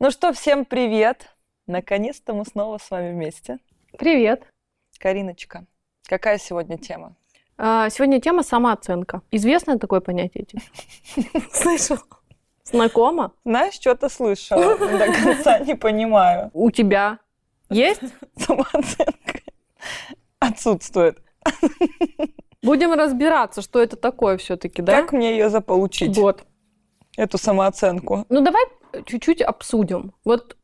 Ну что, всем привет! Наконец-то мы снова с вами вместе. Привет. Кариночка, какая сегодня тема? А, Сегодня тема самооценка. Известное такое понятие тебе? Слышал? Знакомо? Знаешь, что-то слышала, до конца не понимаю. У тебя есть? Самооценка отсутствует. Будем разбираться, что это такое все-таки, да? Как мне ее заполучить, Вот. Эту самооценку? Ну давай чуть-чуть обсудим. Вот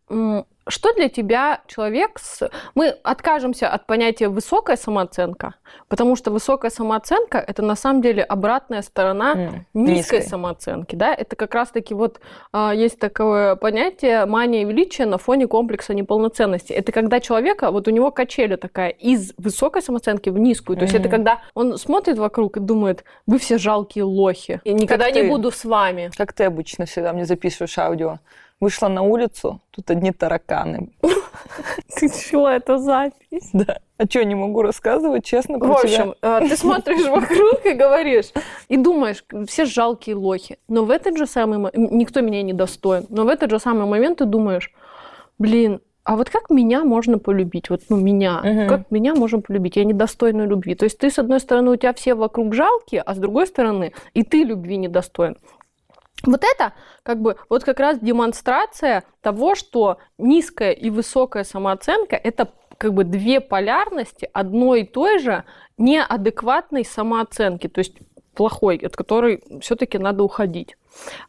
что для тебя человек с... Мы откажемся от понятия высокая самооценка, потому что высокая самооценка – это на самом деле обратная сторона М, низкой, низкой. самооценки, да, это как раз-таки вот а, есть такое понятие мания величия на фоне комплекса неполноценности. Это когда человека, вот у него качеля такая из высокой самооценки в низкую. То есть это когда он смотрит вокруг и думает, вы все жалкие лохи, и никогда не ты. буду с вами. Как ты обычно всегда мне записываешь аудио. Вышла на улицу, тут одни тараканы. Ты начала эту запись. Да. А что, не могу рассказывать, честно, про В тебя? общем, э, ты смотришь вокруг и говоришь, и думаешь, все жалкие лохи. Но в этот же самый момент, никто меня не достоин, но в этот же самый момент ты думаешь, блин, а вот как меня можно полюбить? Вот, ну, меня. Мгм. Как меня можно полюбить? Я недостойна любви. То есть ты, с одной стороны, у тебя все вокруг жалкие, а с другой стороны, и ты любви недостоин. Вот это как бы вот как раз демонстрация того, что низкая и высокая самооценка это как бы две полярности одной и той же неадекватной самооценки, то есть плохой, от которой все-таки надо уходить.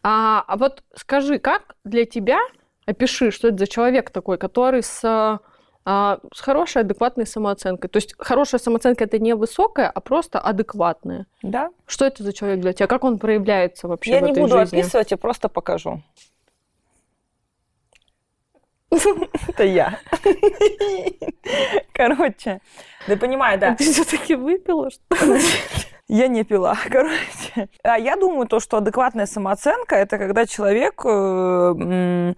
А, а вот скажи, как для тебя, опиши, что это за человек такой, который с, а, с хорошей адекватной самооценкой. То есть хорошая самооценка это не высокая, а просто адекватная. Да. Что это за человек для тебя? Как он проявляется вообще Я в не этой буду жизни? описывать, я просто покажу. Это я. Короче, ты понимаешь, да. Ты все-таки выпила, что ли? Я не пила, короче. А я думаю, то, что адекватная самооценка, это когда человек, э,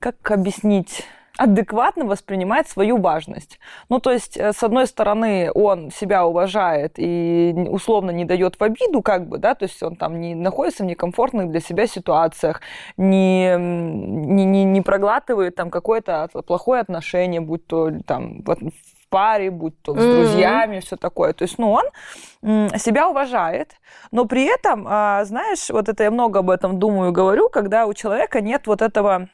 как объяснить, адекватно воспринимает свою важность. Ну, то есть, э, с одной стороны, он себя уважает и условно не дает в обиду, как бы, да, то есть он там не находится в некомфортных для себя ситуациях, не, не, не, не проглатывает там какое-то плохое отношение, будь то там в паре, будь то с Мгм. друзьями, все такое. То есть, ну, он себя уважает, но при этом, а, знаешь, вот это я много об этом думаю, говорю, когда у человека нет вот этого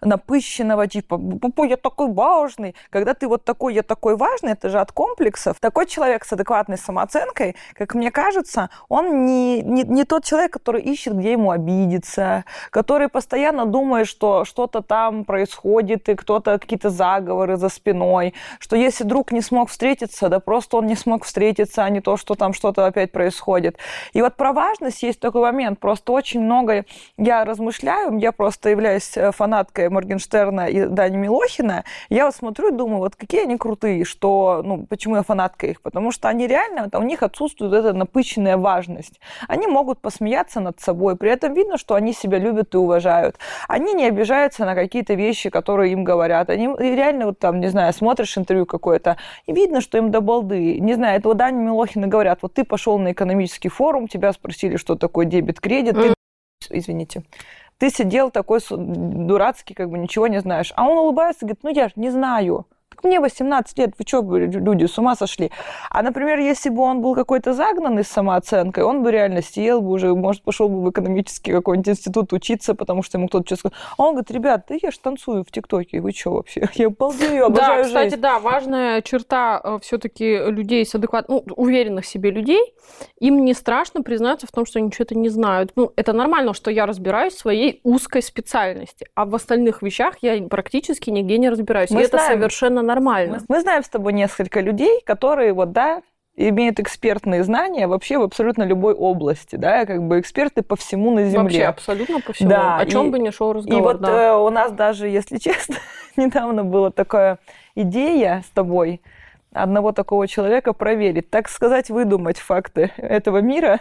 напыщенного типа «Папа, я такой важный». Когда ты вот такой, я такой важный, это же от комплексов. Такой человек с адекватной самооценкой, как мне кажется, он не, не, не тот человек, который ищет, где ему обидеться, который постоянно думает, что что-то там происходит, и кто-то какие-то заговоры за спиной, что если друг не смог встретиться, да просто он не смог встретиться, а не то, что там что-то опять происходит. И вот про важность есть такой момент. Просто очень много я размышляю, я просто являюсь э, Моргенштерна и Дани Милохина. Я вот смотрю и думаю, вот какие они крутые, что, ну, почему я фанатка их? Потому что они реально, вот у них отсутствует эта напыщенная важность. Они могут посмеяться над собой, при этом видно, что они себя любят и уважают. Они не обижаются на какие-то вещи, которые им говорят. Они реально вот там, не знаю, смотришь интервью какое-то, и видно, что им до балды. Не знаю, этого Дани Милохина говорят, вот ты пошел на экономический форум, тебя спросили, что такое дебет-кредит, ты извините, ты сидел такой дурацкий, как бы ничего не знаешь. А он улыбается и говорит, ну я же не знаю. Так мне 18 лет, вы что, люди, с ума сошли? А, например, если бы он был какой-то загнанный с самооценкой, он бы реально сел бы уже, может, пошел бы в экономический какой-нибудь институт учиться, потому что ему кто-то что сказал. А он говорит, ребят, да я ж танцую в ТикТоке, вы что вообще? Я балдею, Да, обожаю кстати, жизнь. да, важная черта все-таки людей с адекватно, ну, уверенных в себе людей, им не страшно признаться в том, что они что-то не знают. Ну, это нормально, что я разбираюсь в своей узкой специальности, а в остальных вещах я практически нигде не разбираюсь. Мы и это знаем. совершенно нормально. Мы, знаем с тобой несколько людей, которые вот, да, имеют экспертные знания вообще в абсолютно любой области, да, как бы эксперты по всему на Земле. Вообще абсолютно по всему. Да, О чем и- бы ни шел И разговор. вот да. э, у нас даже, если честно, недавно была такая идея с тобой одного такого человека проверить, так сказать, выдумать факты этого мира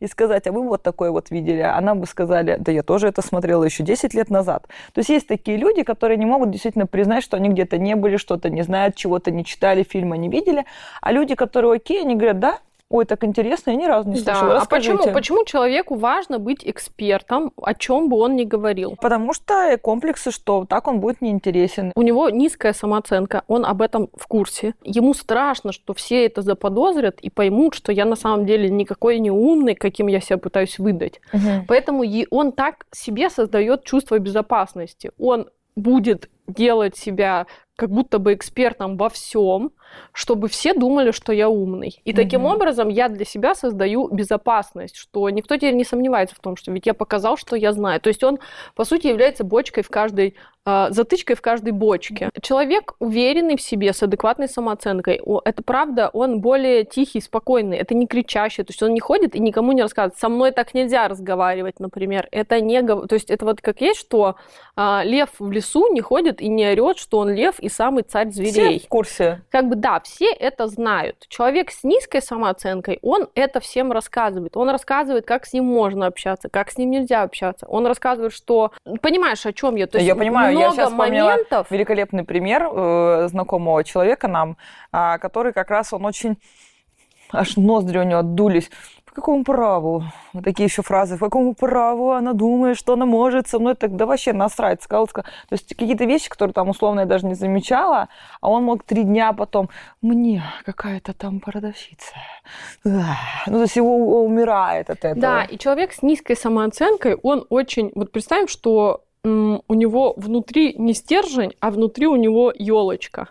и сказать, а вы вот такое вот видели, а нам бы сказали, да я тоже это смотрела еще 10 лет назад. То есть есть такие люди, которые не могут действительно признать, что они где-то не были, что-то не знают, чего-то не читали, фильма не видели, а люди, которые окей, они говорят, да, Ой, так интересно, я ни разу не слышала. Да. А почему, почему человеку важно быть экспертом, о чем бы он ни говорил? Потому что комплексы, что так он будет неинтересен. У него низкая самооценка, он об этом в курсе. Ему страшно, что все это заподозрят и поймут, что я на самом деле никакой не умный, каким я себя пытаюсь выдать. Угу. Поэтому он так себе создает чувство безопасности. Он будет делать себя как будто бы экспертом во всем, чтобы все думали, что я умный. И таким угу. образом я для себя создаю безопасность, что никто теперь не сомневается в том, что ведь я показал, что я знаю. То есть он, по сути, является бочкой в каждой, э, затычкой в каждой бочке. Человек уверенный в себе, с адекватной самооценкой, это правда, он более тихий, спокойный, это не кричащий, то есть он не ходит и никому не рассказывает. Со мной так нельзя разговаривать, например. Это не... То есть это вот как есть, что э, лев в лесу не ходит и не орет, что он лев и самый царь зверей. Все в курсе. Как бы да, все это знают. Человек с низкой самооценкой, он это всем рассказывает. Он рассказывает, как с ним можно общаться, как с ним нельзя общаться. Он рассказывает, что... Понимаешь, о чем я? То есть я понимаю, много я сейчас моментов... великолепный пример э, знакомого человека нам, э, который как раз, он очень... Аж ноздри у него отдулись какому праву? Вот такие еще фразы. По какому праву она думает, что она может со мной? Так да вообще насрать, сказал, сказал. То есть какие-то вещи, которые там условно я даже не замечала, а он мог три дня потом, мне какая-то там продавщица. Ну, то есть его умирает от этого. Да, и человек с низкой самооценкой, он очень... Вот представим, что у него внутри не стержень, а внутри у него елочка.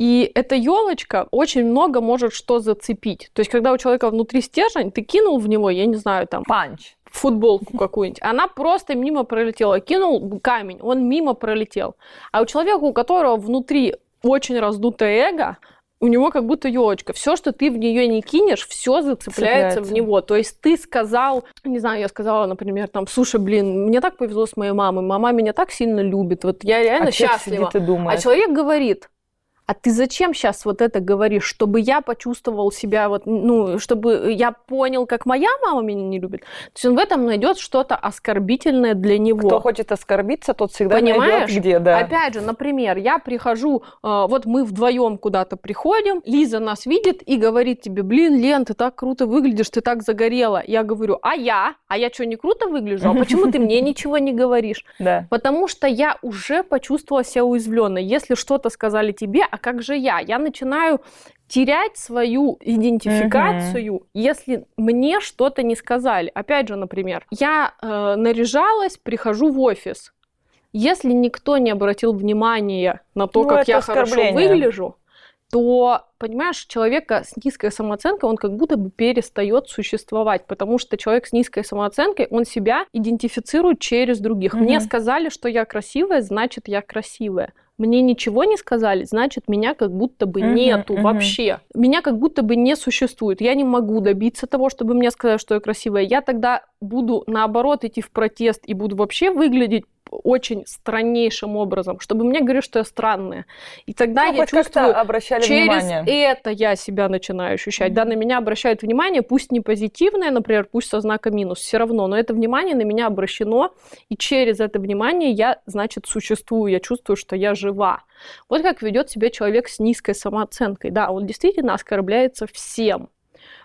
И эта елочка очень много может что зацепить. То есть, когда у человека внутри стержень, ты кинул в него, я не знаю, там... Панч футболку какую-нибудь, она просто мимо пролетела. Кинул камень, он мимо пролетел. А у человека, у которого внутри очень раздутое эго, у него как будто елочка. Все, что ты в нее не кинешь, все зацепляется Цепляется. в него. То есть ты сказал, не знаю, я сказала, например, там, слушай, блин, мне так повезло с моей мамой, мама меня так сильно любит, вот я реально а счастлива. А человек говорит, а ты зачем сейчас вот это говоришь, чтобы я почувствовал себя вот, ну, чтобы я понял, как моя мама меня не любит. То есть он в этом найдет что-то оскорбительное для него. Кто хочет оскорбиться, тот всегда Понимаешь? найдет где, да. Опять же, например, я прихожу, э, вот мы вдвоем куда-то приходим, Лиза нас видит и говорит тебе, блин, Лен, ты так круто выглядишь, ты так загорела. Я говорю, а я? А я что, не круто выгляжу? А почему ты мне ничего не говоришь? Да. Потому что я уже почувствовала себя уязвленной. Если что-то сказали тебе, а как же я? Я начинаю терять свою идентификацию, угу. если мне что-то не сказали. Опять же, например, я э, наряжалась, прихожу в офис. Если никто не обратил внимания на то, ну, как я хорошо выгляжу, то, понимаешь, человека с низкой самооценкой, он как будто бы перестает существовать, потому что человек с низкой самооценкой, он себя идентифицирует через других. Угу. Мне сказали, что я красивая, значит, я красивая мне ничего не сказали, значит, меня как будто бы uh-huh, нету uh-huh. вообще. Меня как будто бы не существует. Я не могу добиться того, чтобы мне сказали, что я красивая. Я тогда буду, наоборот, идти в протест и буду вообще выглядеть очень страннейшим образом, чтобы мне говорили, что я странная. И тогда ну, я чувствую, обращали через внимание. это я себя начинаю ощущать. Mm-hmm. Да, на меня обращают внимание, пусть не позитивное, например, пусть со знака минус, все равно, но это внимание на меня обращено, и через это внимание я, значит, существую, я чувствую, что я жива. Вот как ведет себя человек с низкой самооценкой. Да, он действительно оскорбляется всем.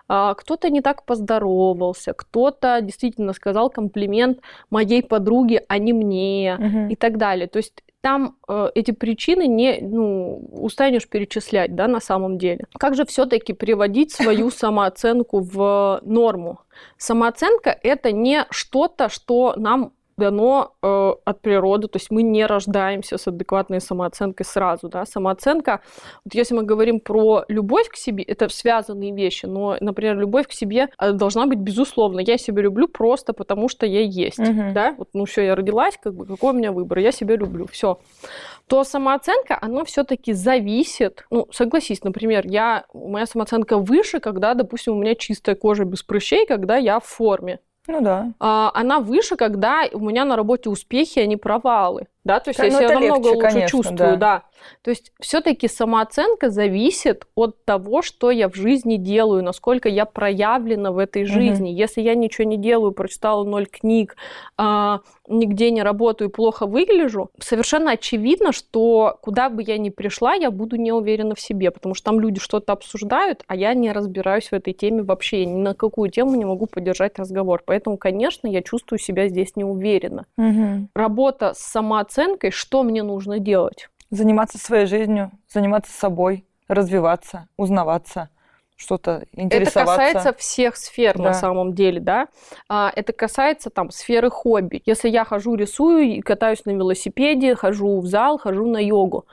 А, кто-то не так поздоровался, кто-то действительно сказал комплимент моей подруге, а не мне угу. и так далее. То есть там э, эти причины не ну, устанешь перечислять, да, на самом деле. Как же все-таки приводить свою самооценку в норму? Самооценка это не что-то, что нам дано э, от природы, то есть мы не рождаемся с адекватной самооценкой сразу, да, самооценка, вот если мы говорим про любовь к себе, это связанные вещи, но, например, любовь к себе э, должна быть безусловно, я себя люблю просто потому, что я есть, угу. да, вот, ну все, я родилась, как бы, какой у меня выбор, я себя люблю, все, то самооценка, она все-таки зависит, ну, согласись, например, я, моя самооценка выше, когда, допустим, у меня чистая кожа без прыщей, когда я в форме, ну да. А, она выше, когда у меня на работе успехи, а не провалы. Да, то есть Да, я ну, себя намного легче, лучше конечно, чувствую, да. То есть все-таки самооценка зависит от того, что я в жизни делаю, насколько я проявлена в этой жизни. Если я ничего не делаю, прочитала ноль книг, а, нигде не работаю, плохо выгляжу, совершенно очевидно, что куда бы я ни пришла, я буду не уверена в себе, потому что там люди что-то обсуждают, а я не разбираюсь в этой теме вообще, я ни на какую тему не могу поддержать разговор. Поэтому, конечно, я чувствую себя здесь неуверенно. Мгм. Работа с самооценкой, что мне нужно делать? Заниматься своей жизнью, заниматься собой, развиваться, узнаваться, что-то Это интересоваться. касается всех сфер на Да. самом деле, да. А, Это касается там сферы хобби. Если я хожу, рисую, и катаюсь на велосипеде, хожу в зал, хожу на йогу,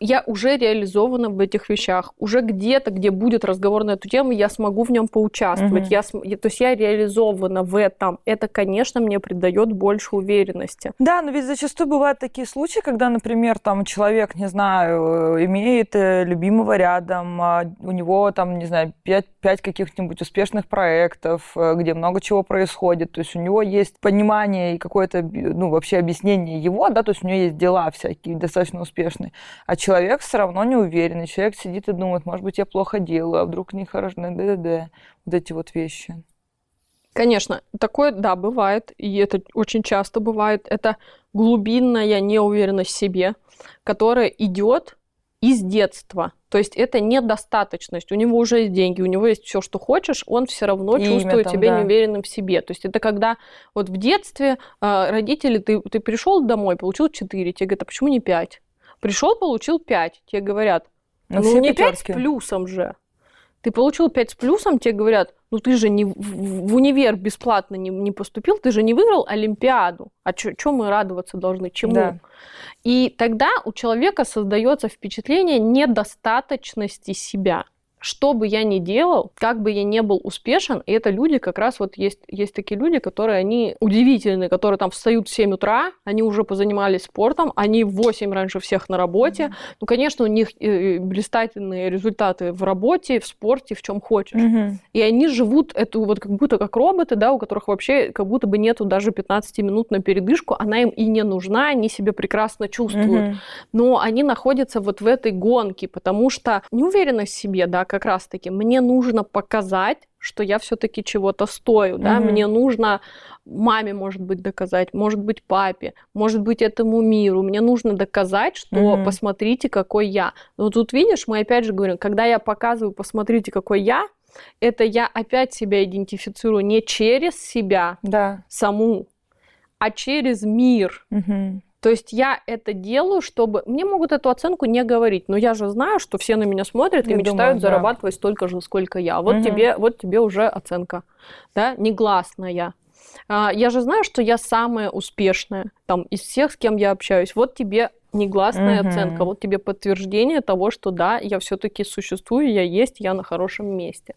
я уже реализована в этих вещах. Уже где-то, где будет разговор на эту тему, я смогу в нем поучаствовать. Мгм. Я то есть я реализована в этом. Это, конечно, мне придает больше уверенности. Да, но ведь зачастую бывают такие случаи, когда, например, там человек, не знаю, имеет э, любимого рядом, а у него там, не знаю, пять, пять каких-нибудь успешных проектов, э, где много чего происходит, то есть у него есть понимание и какое-то, ну, вообще объяснение его, да, то есть у него есть дела всякие достаточно успешные, а человек все равно не уверенный, человек сидит и думает, может быть, я плохо делаю, а вдруг нехорошо, да-да-да, вот эти вот вещи. Конечно, такое, да, бывает, и это очень часто бывает. Это глубинная неуверенность в себе, которая идет из детства. То есть это недостаточность. У него уже есть деньги, у него есть все, что хочешь, он все равно имя чувствует там, себя да. неуверенным в себе. То есть это когда вот в детстве э, родители, ты, ты пришел домой, получил 4, тебе говорят, а почему не 5? Пришел, получил 5, тебе говорят, Ну, ну не 5 с пятерки. плюсом же. Ты получил 5 с плюсом, тебе говорят, ну ты же не в, в универ бесплатно не, не поступил, ты же не выиграл Олимпиаду. А что мы радоваться должны? Чему? Да. И тогда у человека создается впечатление недостаточности себя. Что бы я ни делал, как бы я не был успешен, и это люди как раз вот есть, есть такие люди, которые они удивительные, которые там встают в 7 утра, они уже позанимались спортом, они в 8 раньше всех на работе. Ну, конечно, у них э, блистательные результаты в работе, в спорте, в чем хочешь. Мгм. И они живут эту вот как будто как роботы, да, у которых вообще как будто бы нету даже 15 минут на передышку, она им и не нужна, они себя прекрасно чувствуют. Мгм. Но они находятся вот в этой гонке, потому что неуверенность в себе, да, как раз-таки, мне нужно показать, что я все-таки чего-то стою, да, Мгм. мне нужно маме, может быть, доказать, может быть, папе, может быть, этому миру, мне нужно доказать, что Мгм. посмотрите, какой я. Но тут, видишь, мы опять же говорим, когда я показываю, посмотрите, какой я, это я опять себя идентифицирую не через себя Да. саму, а через мир. Мгм. То есть я это делаю, чтобы... Мне могут эту оценку не говорить, но я же знаю, что все на меня смотрят и Я мечтают думаю, да. зарабатывать столько же, сколько я. Вот, Мгм. тебе, вот тебе уже оценка, да, негласная. А, Я же знаю, что я самая успешная там из всех, с кем я общаюсь. Вот тебе негласная Мгм. оценка, вот тебе подтверждение того, что да, я все-таки существую, я есть, я на хорошем месте.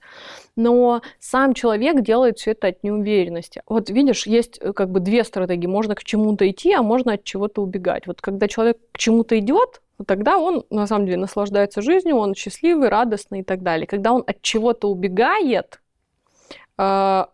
Но сам человек делает все это от неуверенности. Вот видишь, есть э, как бы две стратегии. Можно к чему-то идти, а можно от чего-то убегать. Вот когда человек к чему-то идет, тогда он на самом деле наслаждается жизнью, он счастливый, радостный и так далее. Когда он от чего-то убегает,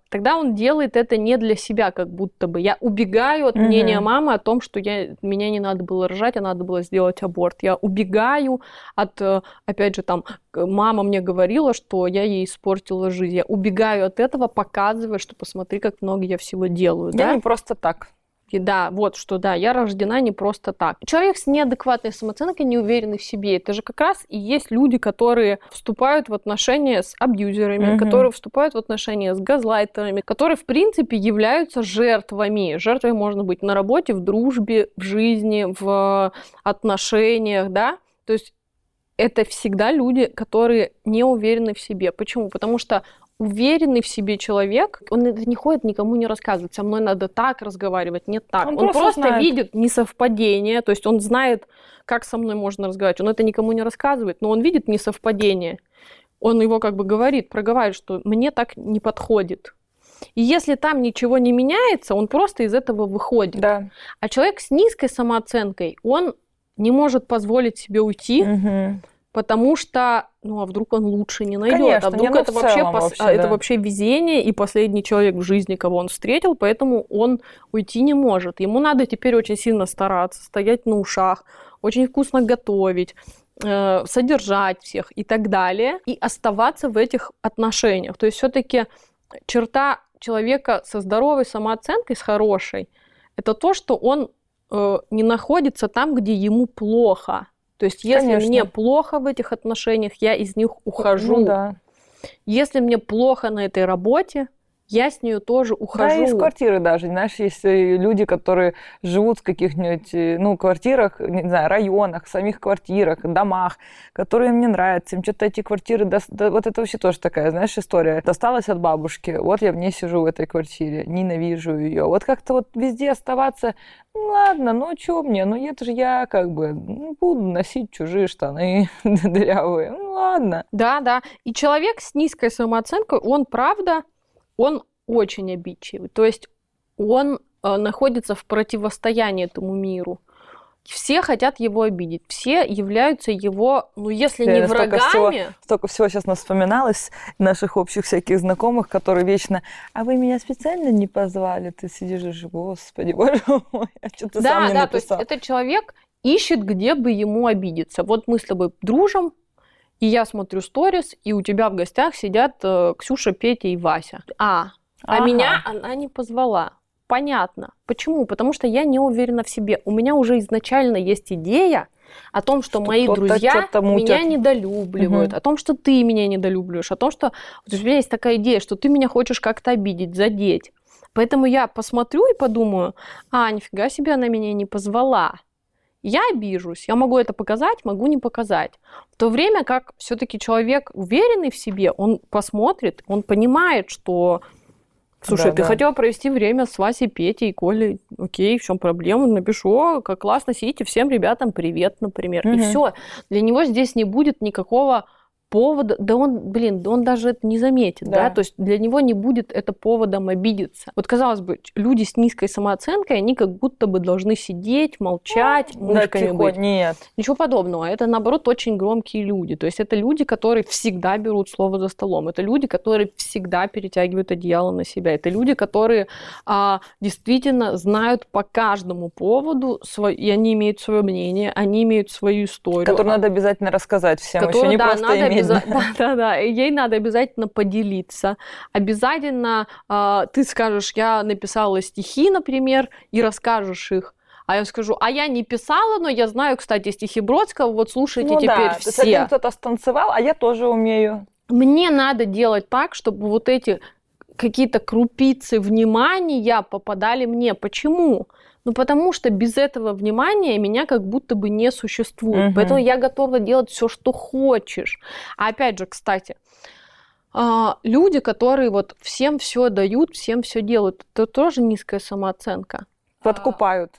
тогда он делает это не для себя, как будто бы. Я убегаю от Мгм. мнения мамы о том, что я, меня не надо было рожать, а надо было сделать аборт. Я убегаю от, э, опять же, там, мама мне говорила, что я ей испортила жизнь. Я убегаю от этого, показывая, что посмотри, как много я всего делаю. Я да? не просто так. И да, вот что, да, я рождена не просто так. Человек с неадекватной самооценкой, неуверенный в себе, это же как раз и есть люди, которые вступают в отношения с абьюзерами, Мгм. которые вступают в отношения с газлайтерами, которые, в принципе, являются жертвами. Жертвой можно быть на работе, в дружбе, в жизни, в отношениях, да. То есть это всегда люди, которые не уверены в себе. Почему? Потому что уверенный в себе человек, он это не ходит, никому не рассказывает. Со мной надо так разговаривать, не так. Он Он, просто просто, знает. видит несовпадение, то есть он знает, как со мной можно разговаривать. Он это никому не рассказывает, но он видит несовпадение. Он его как бы говорит, проговаривает, что мне так не подходит. И если там ничего не меняется, он просто из этого выходит. Да. А человек с низкой самооценкой, он не может позволить себе уйти, Мгм. Потому что, ну а вдруг он лучше не найдет, Конечно, а вдруг не, это вообще, пос- вообще, а, это да. вообще везение и последний человек в жизни, кого он встретил, поэтому он уйти не может. Ему надо теперь очень сильно стараться, стоять на ушах, очень вкусно готовить, э, содержать всех и так далее, и оставаться в этих отношениях. То есть все-таки черта человека со здоровой самооценкой, с хорошей, это то, что он э, не находится там, где ему плохо. То есть, если Конечно. мне плохо в этих отношениях, я из них ухожу. Ну да. Если мне плохо на этой работе, я с нее тоже Да, ухожу. и из квартиры даже. Знаешь, есть люди, которые живут в каких-нибудь, э, ну, квартирах, не знаю, районах, самих квартирах, домах, которые им не нравятся. Им что-то эти квартиры... да, вот это вообще тоже такая, знаешь, история. Досталась от бабушки. Вот я в ней сижу в этой квартире, ненавижу ее. Вот как-то вот везде оставаться... Ну, ладно, ну, что мне? Ну, это же я как бы ну, буду носить чужие штаны дырявые. Ну, ладно. Да, да. И человек с низкой самооценкой, он правда, он очень обидчивый. То есть он э, находится в противостоянии этому миру. Все хотят его обидеть, все являются его, ну если не Реально, столько всего. врагами, Столько всего сейчас нас вспоминалось, наших общих всяких знакомых, которые вечно, а вы меня специально не позвали, ты сидишь и господи, боже мой, а что ты да, сам не да, то есть этот человек ищет, где бы ему обидеться. Вот мы с тобой дружим, и я смотрю сторис, и у тебя в гостях сидят э, Ксюша, Петя и Вася. А, а Ага. меня она не позвала. Понятно. Почему? Потому что я не уверена в себе. У меня уже изначально есть идея о том, что, Что мои друзья меня недолюбливают, Мгм. о том, что ты меня недолюбливаешь, о том, что у меня есть такая идея, что ты меня хочешь как-то обидеть, задеть. Поэтому я посмотрю и подумаю, а, нифига себе, она меня не позвала. Я обижусь, я могу это показать, могу не показать. В то время как все-таки человек уверенный в себе, он посмотрит, он понимает, что Слушай, Да, ты да. хотела провести время с Васей, Петей, Колей. Окей, в чем проблема? Напишу, как классно сидите, всем ребятам привет, например. И Мгм. все. Для него здесь не будет никакого повода, да он, блин, да он даже это не заметит, да. Да. то есть для него не будет это поводом обидеться. Вот казалось бы, люди с низкой самооценкой, они как будто бы должны сидеть, молчать, Да, мышками тихо, быть. нет. Ничего подобного. Это, наоборот, очень громкие люди. То есть это люди, которые всегда берут слово за столом. Это люди, которые всегда перетягивают одеяло на себя. Это люди, которые а, действительно знают по каждому поводу, сво- и они имеют свое мнение, они имеют свою историю. Которую а- надо обязательно рассказать всем, еще которую, не да, просто надо иметь. Да, да, да, ей надо обязательно поделиться. Обязательно а, ты скажешь, я написала стихи, например, и расскажешь их. А я скажу, а я не писала, но я знаю, кстати, стихи Бродского, вот слушайте Ну теперь да, все. этим кто-то станцевал, а я тоже умею. Мне надо делать так, чтобы вот эти какие-то крупицы внимания попадали мне. Почему? Ну, потому что без этого внимания меня как будто бы не существует. Мгм. Поэтому я готова делать все, что хочешь. А опять же, кстати, а, люди, которые вот всем все дают, всем все делают, это тоже низкая самооценка. Подкупают.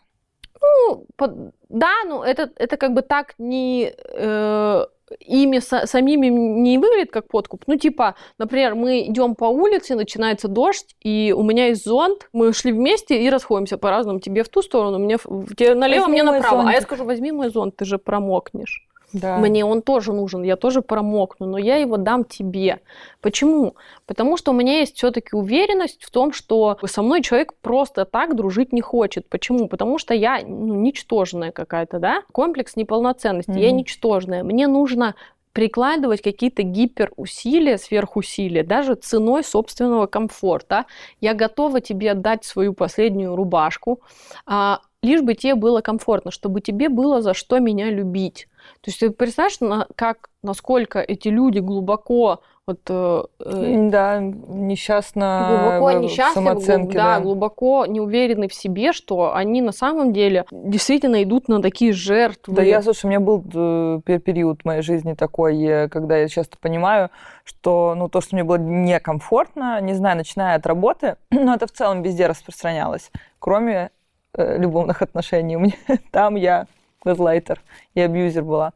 Ну, по- да, ну это, это как бы так не э, ими са- самими не выглядит как подкуп. Ну, типа, например, мы идем по улице, начинается дождь, и у меня есть зонт, мы шли вместе и расходимся по-разному. Тебе в ту сторону, мне в- тебе налево, Возьми мне направо. А я скажу, возьми мой зонт, ты же промокнешь. Да. Мне он тоже нужен, я тоже промокну, но я его дам тебе. Почему? Потому что у меня есть все-таки уверенность в том, что со мной человек просто так дружить не хочет. Почему? Потому что я ну, ничтожная какая-то, да? Комплекс неполноценности. Я Мгм. ничтожная. Мне нужно прикладывать какие-то гиперусилия, сверхусилия, даже ценой собственного комфорта. Я готова тебе отдать свою последнюю рубашку, а, лишь бы тебе было комфортно, чтобы тебе было за что меня любить. То есть ты представляешь, на- как, насколько эти люди глубоко вот, э, э, Да, несчастно глубоко несчастны, глуб- да, да. глубоко не уверены в себе, что они на самом деле действительно идут на такие жертвы. Да, я, слушай, у меня был э, пе- период в моей жизни такой, когда я часто понимаю, что, ну, то, что мне было некомфортно, не знаю, начиная от работы, но это в целом везде распространялось, кроме любовных отношений. У меня, там я газлайтер и абьюзер была.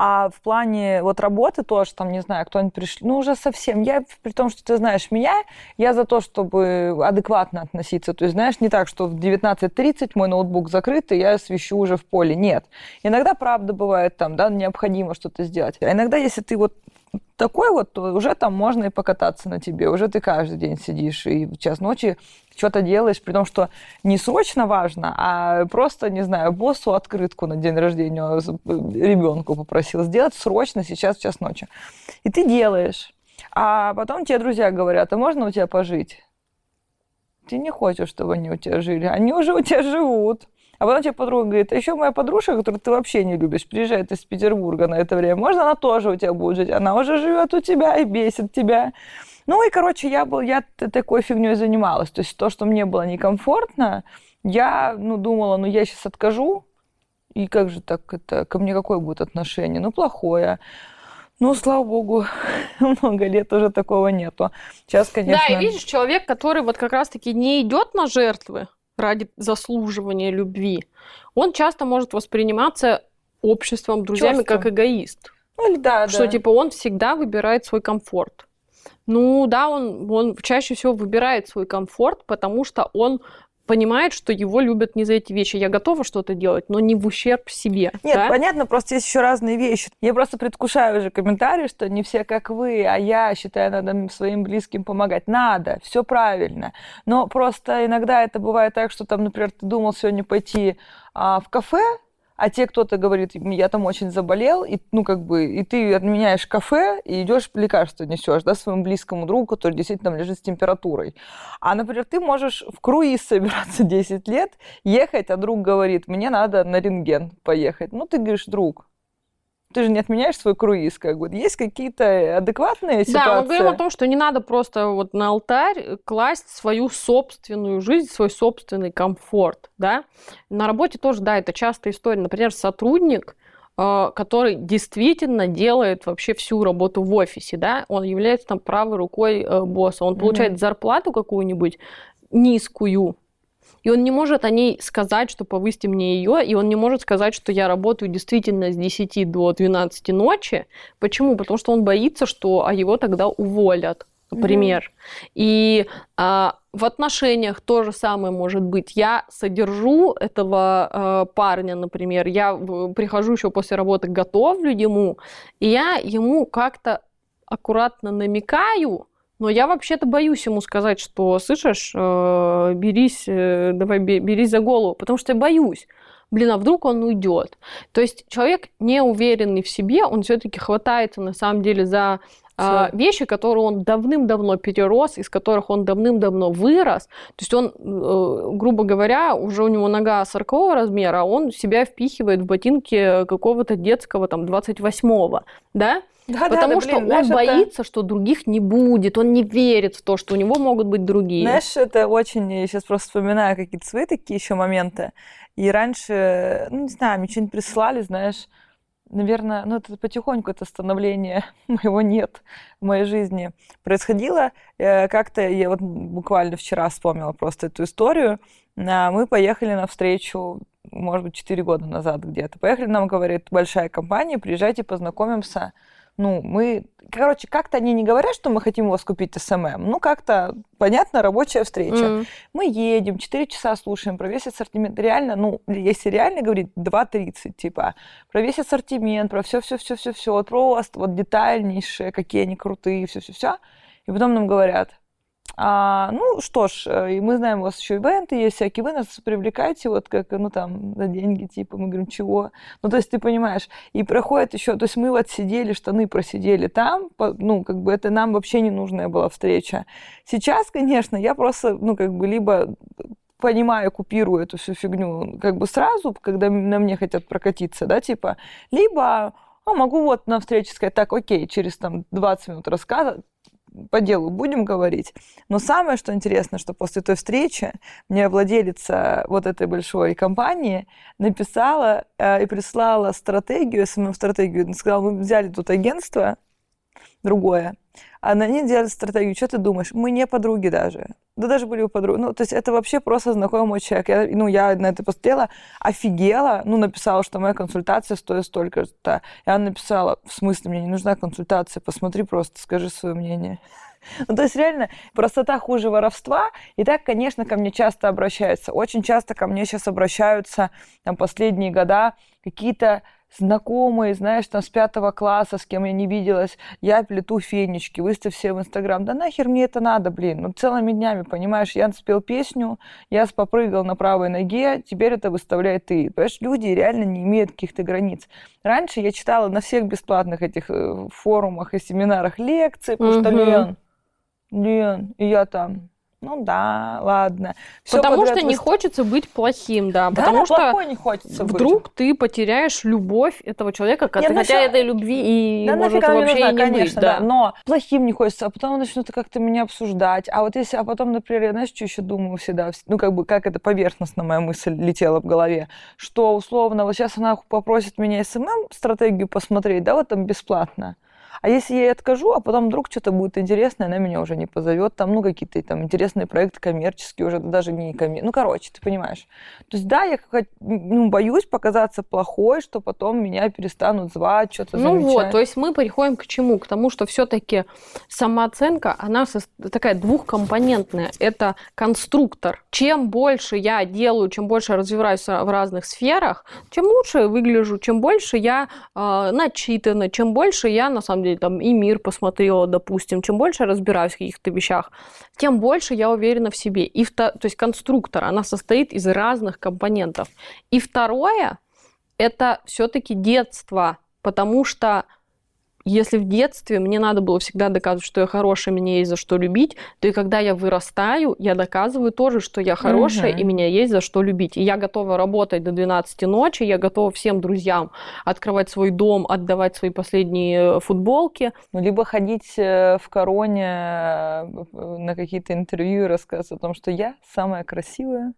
А в плане вот работы тоже, там, не знаю, кто-нибудь пришли, ну, уже совсем. Я, при том, что ты знаешь меня, я за то, чтобы адекватно относиться. То есть, знаешь, не так, что в 19.30 мой ноутбук закрыт, и я свищу уже в поле. Нет. Иногда, правда, бывает там, да, необходимо что-то сделать. А иногда, если ты вот такой вот, уже там можно и покататься на тебе. Уже ты каждый день сидишь и в час ночи что-то делаешь, при том, что не срочно важно, а просто, не знаю, боссу открытку на день рождения ребенку попросил сделать срочно сейчас в час ночи. И ты делаешь. А потом тебе друзья говорят, а можно у тебя пожить? Ты не хочешь, чтобы они у тебя жили. Они уже у тебя живут. А потом тебе подруга говорит, а еще моя подружка, которую ты вообще не любишь, приезжает из Петербурга на это время, можно она тоже у тебя будет жить? Она уже живет у тебя и бесит тебя. Ну и, короче, я, был, я такой фигней занималась. То есть то, что мне было некомфортно, я ну, думала, ну я сейчас откажу, и как же так это, ко мне какое будет отношение? Ну, плохое. Ну, слава богу, много лет уже такого нету. Сейчас, конечно... Да, и видишь, человек, который вот как раз-таки не идет на жертвы, ради заслуживания любви, он часто может восприниматься обществом, друзьями, Чувством. как эгоист. Ну, да, что да. типа он всегда выбирает свой комфорт. Ну да, он, он чаще всего выбирает свой комфорт, потому что он понимает, что его любят не за эти вещи. Я готова что-то делать, но не в ущерб себе. Нет, да? понятно, просто есть еще разные вещи. Я просто предвкушаю уже комментарии, что не все как вы, а я считаю, надо своим близким помогать. Надо, все правильно. Но просто иногда это бывает так, что там, например, ты думал сегодня пойти а, в кафе, а те кто-то говорит, я там очень заболел, и, ну, как бы, и ты отменяешь кафе и идешь лекарство несешь, да, своему близкому другу, который действительно там лежит с температурой. А, например, ты можешь в круиз собираться 10 лет, ехать, а друг говорит, мне надо на рентген поехать. Ну, ты говоришь, друг, ты же не отменяешь свой круиз, как бы. Есть какие-то адекватные ситуации? Да, мы говорим о том, что не надо просто вот на алтарь класть свою собственную жизнь, свой собственный комфорт, да. На работе тоже, да, это частая история. Например, сотрудник, э, который действительно делает вообще всю работу в офисе, да, он является там правой рукой э, босса, он получает mm-hmm. зарплату какую-нибудь низкую, и он не может о ней сказать, что повысьте мне ее, и он не может сказать, что я работаю действительно с 10 до 12 ночи. Почему? Потому что он боится, что а его тогда уволят, например. Mm-hmm. И а, в отношениях то же самое может быть. Я содержу этого э, парня, например, я прихожу еще после работы, готовлю ему, и я ему как-то аккуратно намекаю, но я вообще-то боюсь ему сказать, что, слышишь, э, берись, э, давай берись за голову, потому что я боюсь. Блин, а вдруг он уйдет? То есть человек не уверенный в себе, он все-таки хватается на самом деле за а, вещи, которые он давным-давно перерос, из которых он давным-давно вырос. То есть он, э, грубо говоря, уже у него нога 40 размера, а он себя впихивает в ботинки какого-то детского, там, 28-го, да? Да, Потому да, что блин, он знаешь, боится, это... что других не будет, он не верит в то, что у него могут быть другие. Знаешь, это очень, я сейчас просто вспоминаю какие-то свои такие еще моменты. И раньше, ну не знаю, мне что-нибудь прислали, знаешь, наверное, ну это потихоньку это становление моего нет в моей жизни происходило. Э, как-то я вот буквально вчера вспомнила просто эту историю. Мы поехали на встречу, может быть, 4 года назад где-то. Поехали, нам говорит большая компания, приезжайте, познакомимся ну, мы, короче, как-то они не говорят, что мы хотим у вас купить SMM, ну, как-то, понятно, рабочая встреча. Mm. Мы едем, 4 часа слушаем про весь ассортимент. Реально, ну, если реально говорить, 2.30, типа, про весь ассортимент, про все-все-все-все-все, просто вот детальнейшие, какие они крутые, все-все-все. И потом нам говорят, а, ну что ж, э, и мы знаем, у вас еще ивенты есть всякие, вы нас привлекаете вот как, ну там, за деньги, типа, мы говорим, чего? Ну, то есть ты понимаешь, и проходит еще, то есть мы вот сидели, штаны просидели там, ну, как бы это нам вообще не нужная была встреча. Сейчас, конечно, я просто, ну, как бы либо понимаю, купирую эту всю фигню как бы сразу, когда на мне хотят прокатиться, да, типа, либо а могу вот на встрече сказать, так, окей, через там 20 минут рассказа по делу будем говорить. Но самое, что интересно, что после той встречи мне владелица вот этой большой компании написала э, и прислала стратегию, СММ-стратегию. Сказала, мы взяли тут агентство, другое. А на ней делать стратегию. Что ты думаешь? Мы не подруги даже. Да даже были бы подруги. Ну, то есть это вообще просто знакомый человек. Я, ну, я на это посмотрела, офигела. Ну, написала, что моя консультация стоит столько-то. И она написала, в смысле, мне не нужна консультация, посмотри просто, скажи свое мнение. Ну, то есть реально простота хуже воровства. И так, конечно, ко мне часто обращаются. Очень часто ко мне сейчас обращаются там последние года какие-то знакомые, знаешь, там с пятого класса, с кем я не виделась, я плету фенечки, выставь все в Инстаграм. Да нахер мне это надо, блин? Ну, целыми днями, понимаешь, я спел песню, я попрыгал на правой ноге, теперь это выставляй ты. Понимаешь, люди реально не имеют каких-то границ. Раньше я читала на всех бесплатных этих э, форумах и семинарах лекции, потому угу. что, Лен, Лен, и я там, ну да, ладно. Всё потому что не хочется быть плохим, да. да потому что не хочется вдруг быть. ты потеряешь любовь этого человека, Нет, хотя все... этой любви и да, может вообще нужна, не конечно, быть. Да. да. Но плохим не хочется, а потом начнут как-то меня обсуждать. А вот если, а потом, например, я, знаешь, что еще думаю всегда, ну как бы, как это поверхностно моя мысль летела в голове, что условно, вот сейчас она попросит меня СММ-стратегию посмотреть, да, вот там бесплатно. А если я ей откажу, а потом вдруг что-то будет интересное, она меня уже не позовет, там, ну, какие-то там интересные проекты коммерческие уже, даже не коммерческие. Ну, короче, ты понимаешь. То есть, да, я ну, боюсь показаться плохой, что потом меня перестанут звать, что-то Ну замечать. вот, то есть мы приходим к чему? К тому, что все-таки самооценка, она такая двухкомпонентная. Это конструктор. Чем больше я делаю, чем больше я развиваюсь в разных сферах, тем лучше я выгляжу, чем больше я э, начитана, чем больше я, на самом деле, деле, там и мир посмотрела, допустим, чем больше я разбираюсь в каких-то вещах, тем больше я уверена в себе. И то есть конструктор, она состоит из разных компонентов. И второе, это все-таки детство, потому что если в детстве мне надо было всегда доказывать, что я хорошая, мне есть за что любить, то и когда я вырастаю, я доказываю тоже, что я хорошая, угу. и меня есть за что любить. И я готова работать до 12 ночи, я готова всем друзьям открывать свой дом, отдавать свои последние э, футболки. Ну, либо ходить э, в короне э, на какие-то интервью и рассказывать о том, что я самая красивая,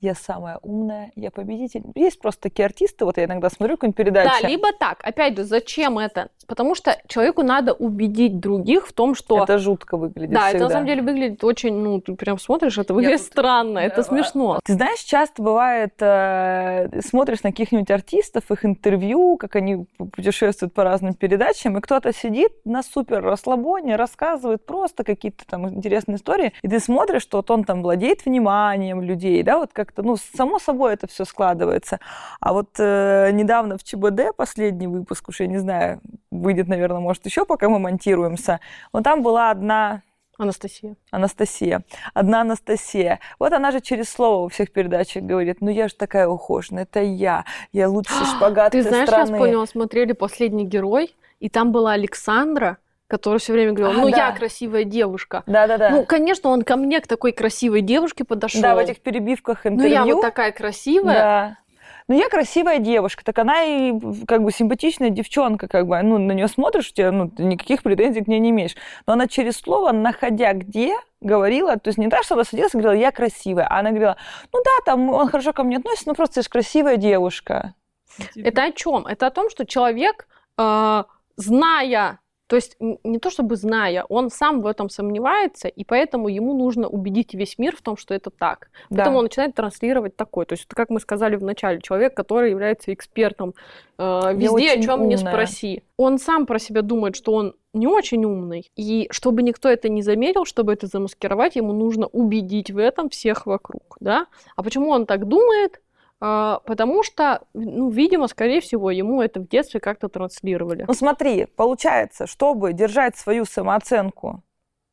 я самая умная, я победитель. Есть просто такие артисты, вот я иногда смотрю какую-нибудь передачу. Да, либо так. Опять же, зачем это? Потому что человеку надо убедить других в том, что... Это жутко выглядит Да, всегда. это на самом деле выглядит очень, ну, ты прям смотришь, это выглядит я странно, тут... это да, смешно. Ты знаешь, часто бывает, э, смотришь на каких-нибудь артистов, их интервью, как они путешествуют по разным передачам, и кто-то сидит на супер расслабоне, рассказывает просто какие-то там интересные истории, и ты смотришь, что вот он там владеет вниманием людей, да, вот как как-то, ну, само собой это все складывается. А вот э, недавно в ЧБД последний выпуск, уж я не знаю, выйдет, наверное, может, еще пока мы монтируемся, но там была одна Анастасия. Анастасия. Одна Анастасия. Вот она же через слово во всех передачах говорит, ну я же такая ухоженная, это я, я лучший шпагат Ты знаешь, страны. я поняла, смотрели «Последний герой», и там была Александра, который все время говорил, ну а, да. я красивая девушка. Да, да, да. Ну, конечно, он ко мне, к такой красивой девушке подошел. Да, в этих перебивках интервью. Ну, я вот такая красивая. Да. Ну, я красивая девушка, так она и как бы симпатичная девчонка, как бы, ну, на нее смотришь, у тебя, ну, никаких претензий к ней не имеешь. Но она через слово, находя где, говорила, то есть не так, что она садилась и говорила, я красивая, а она говорила, ну да, там он хорошо ко мне относится, но просто ты же красивая девушка. Это о чем? Это о том, что человек, э, зная то есть не то чтобы зная, он сам в этом сомневается, и поэтому ему нужно убедить весь мир в том, что это так. Поэтому да. он начинает транслировать такое. То есть, как мы сказали в начале, человек, который является экспертом э, везде, о чем не спроси. Он сам про себя думает, что он не очень умный. И чтобы никто это не заметил, чтобы это замаскировать, ему нужно убедить в этом всех вокруг. Да? А почему он так думает? А, потому что, ну, видимо, скорее всего, ему это в детстве как-то транслировали. Ну смотри, получается, чтобы держать свою самооценку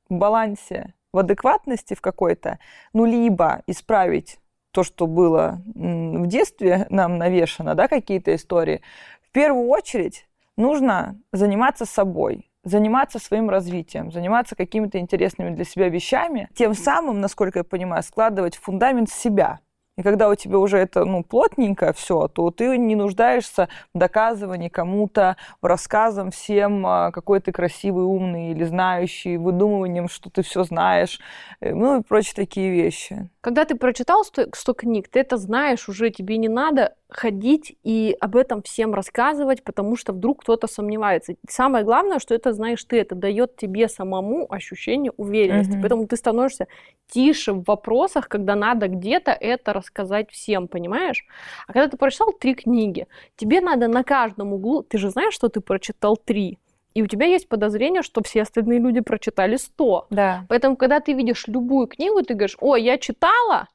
в балансе, в адекватности в какой-то, ну, либо исправить то, что было в детстве нам навешано, да, какие-то истории, в первую очередь нужно заниматься собой, заниматься своим развитием, заниматься какими-то интересными для себя вещами, тем самым, насколько я понимаю, складывать фундамент себя – и когда у тебя уже это ну, плотненько все, то ты не нуждаешься в доказывании кому-то, в рассказам всем, а, какой ты красивый, умный или знающий, выдумыванием, что ты все знаешь, э, ну и прочие такие вещи. Когда ты прочитал 100, 100 книг, ты это знаешь уже, тебе не надо ходить и об этом всем рассказывать, потому что вдруг кто-то сомневается. Самое главное, что это знаешь ты, это дает тебе самому ощущение уверенности. Угу. Поэтому ты становишься тише в вопросах, когда надо где-то это рассказать всем, понимаешь? А когда ты прочитал три книги, тебе надо на каждом углу, ты же знаешь, что ты прочитал три, и у тебя есть подозрение, что все остальные люди прочитали 100. Да. Поэтому, когда ты видишь любую книгу, ты говоришь, ой, я читала,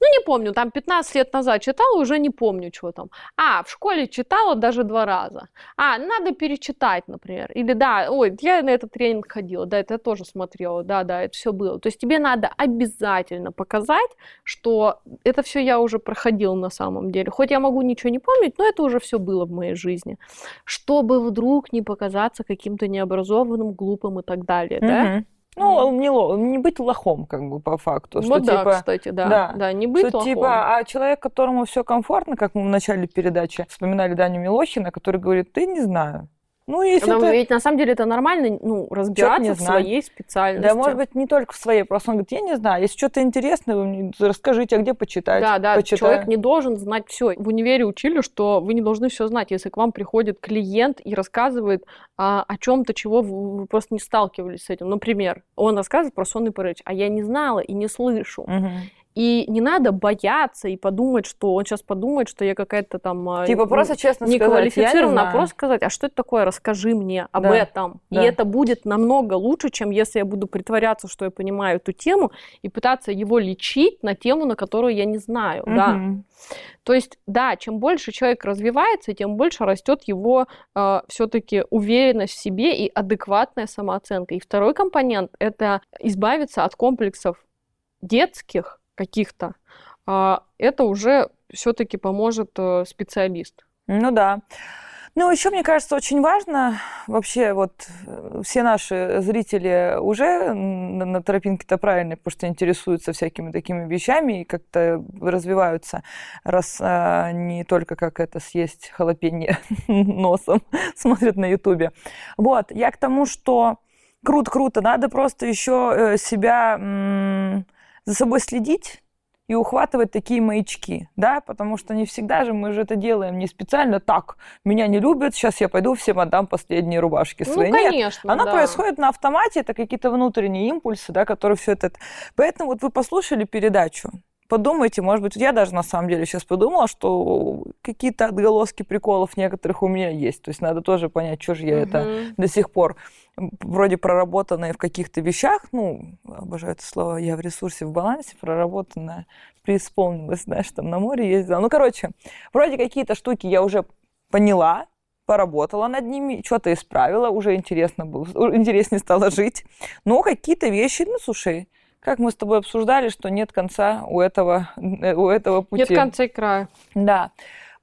ну, не помню, там 15 лет назад читала, уже не помню, что там. А, в школе читала даже два раза. А, надо перечитать, например. Или да, ой, я на этот тренинг ходила, да, это я тоже смотрела, да, да, это все было. То есть тебе надо обязательно показать, что это все я уже проходила на самом деле. Хоть я могу ничего не помнить, но это уже все было в моей жизни. Чтобы вдруг не показаться каким-то необразованным, глупым и так далее, mm-hmm. да? Ну, не, не быть лохом, как бы, по факту. Что, вот да, типа, кстати, да. Да, да не быть что, лохом. Типа, а человек, которому все комфортно, как мы в начале передачи вспоминали Даню Милохина, который говорит, ты не знаю, ну, если Но это... ведь на самом деле это нормально, ну, разбираться в своей специальности. Да, может быть, не только в своей, просто он говорит, я не знаю, если что-то интересное, вы мне расскажите, а где почитать? Да, да, Почитаю. человек не должен знать все. В универе учили, что вы не должны все знать. Если к вам приходит клиент и рассказывает а, о чем-то, чего вы, вы просто не сталкивались с этим. Например, он рассказывает про сонный паралич, а я не знала и не слышу. Угу. И не надо бояться и подумать, что он сейчас подумает, что я какая-то там... А, типа просто честно не квалифицирована, а просто сказать, а что это такое, расскажи мне об да. этом. Да. И это будет намного лучше, чем если я буду притворяться, что я понимаю эту тему, и пытаться его лечить на тему, на которую я не знаю. Угу. Да. То есть, да, чем больше человек развивается, тем больше растет его э, все-таки уверенность в себе и адекватная самооценка. И второй компонент это избавиться от комплексов детских, каких-то, а это уже все-таки поможет э, специалист. Ну да. Ну, еще, мне кажется, очень важно, вообще, вот э, все наши зрители уже на, на тропинке-то правильной, потому что интересуются всякими такими вещами и как-то развиваются, раз а, не только как это съесть халапенье носом смотрят на Ютубе. Вот, я к тому, что круто-круто, надо просто еще э, себя за собой следить и ухватывать такие маячки, да, потому что не всегда же мы же это делаем не специально так, меня не любят, сейчас я пойду всем отдам последние рубашки ну, свои. Ну, конечно, Нет, оно да. происходит на автомате, это какие-то внутренние импульсы, да, которые все это... Поэтому вот вы послушали передачу, подумайте, может быть, я даже на самом деле сейчас подумала, что какие-то отголоски приколов некоторых у меня есть. То есть надо тоже понять, что же я угу. это до сих пор вроде проработанное в каких-то вещах, ну, обожаю это слово, я в ресурсе, в балансе, проработанное, преисполнилась, знаешь, там на море ездила. Ну, короче, вроде какие-то штуки я уже поняла, поработала над ними, что-то исправила, уже интересно было, интереснее стало жить. Но какие-то вещи, ну, слушай, как мы с тобой обсуждали, что нет конца у этого, э, у этого пути. Нет конца и края. Да.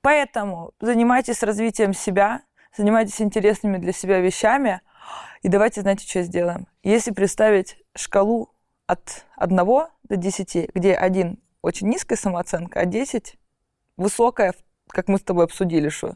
Поэтому занимайтесь развитием себя, занимайтесь интересными для себя вещами. И давайте, знаете, что сделаем? Если представить шкалу от 1 до 10, где 1 очень низкая самооценка, а 10 высокая, как мы с тобой обсудили, что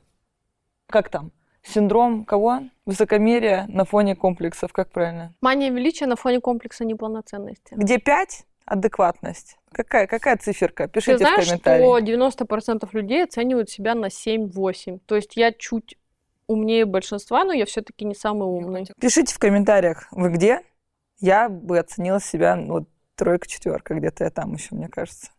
как там? Синдром кого? Высокомерия на фоне комплексов, как правильно? Мания величия на фоне комплекса неполноценности. Где 5 адекватность. Какая, какая циферка? Пишите Ты знаешь, в комментариях. что 90% людей оценивают себя на 7-8. То есть я чуть умнее большинства, но я все-таки не самый умный. Пишите в комментариях, вы где? Я бы оценила себя, ну, вот, тройка-четверка, где-то я там еще, мне кажется.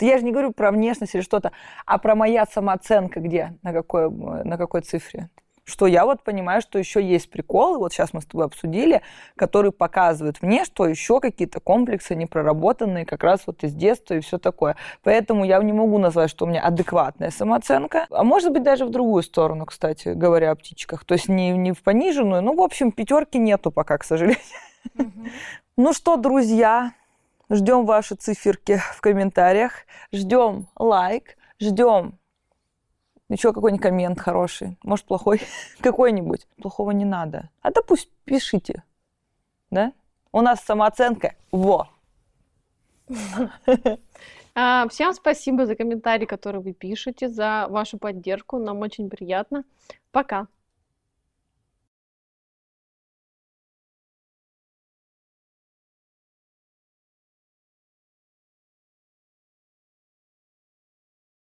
Я же не говорю про внешность или что-то, а про моя самооценка где, на какой, на какой цифре что я вот понимаю, что еще есть приколы, вот сейчас мы с тобой обсудили, которые показывают мне, что еще какие-то комплексы непроработанные как раз вот из детства и все такое. Поэтому я не могу назвать, что у меня адекватная самооценка, а может быть даже в другую сторону, кстати говоря, о птичках. То есть не, не в пониженную, ну, в общем, пятерки нету пока, к сожалению. Ну что, друзья, ждем ваши циферки в комментариях, ждем лайк, ждем еще какой-нибудь коммент хороший, может, плохой какой-нибудь. Плохого не надо. А да пусть пишите. Да? У нас самооценка. Во! А, всем спасибо за комментарии, которые вы пишете, за вашу поддержку. Нам очень приятно. Пока.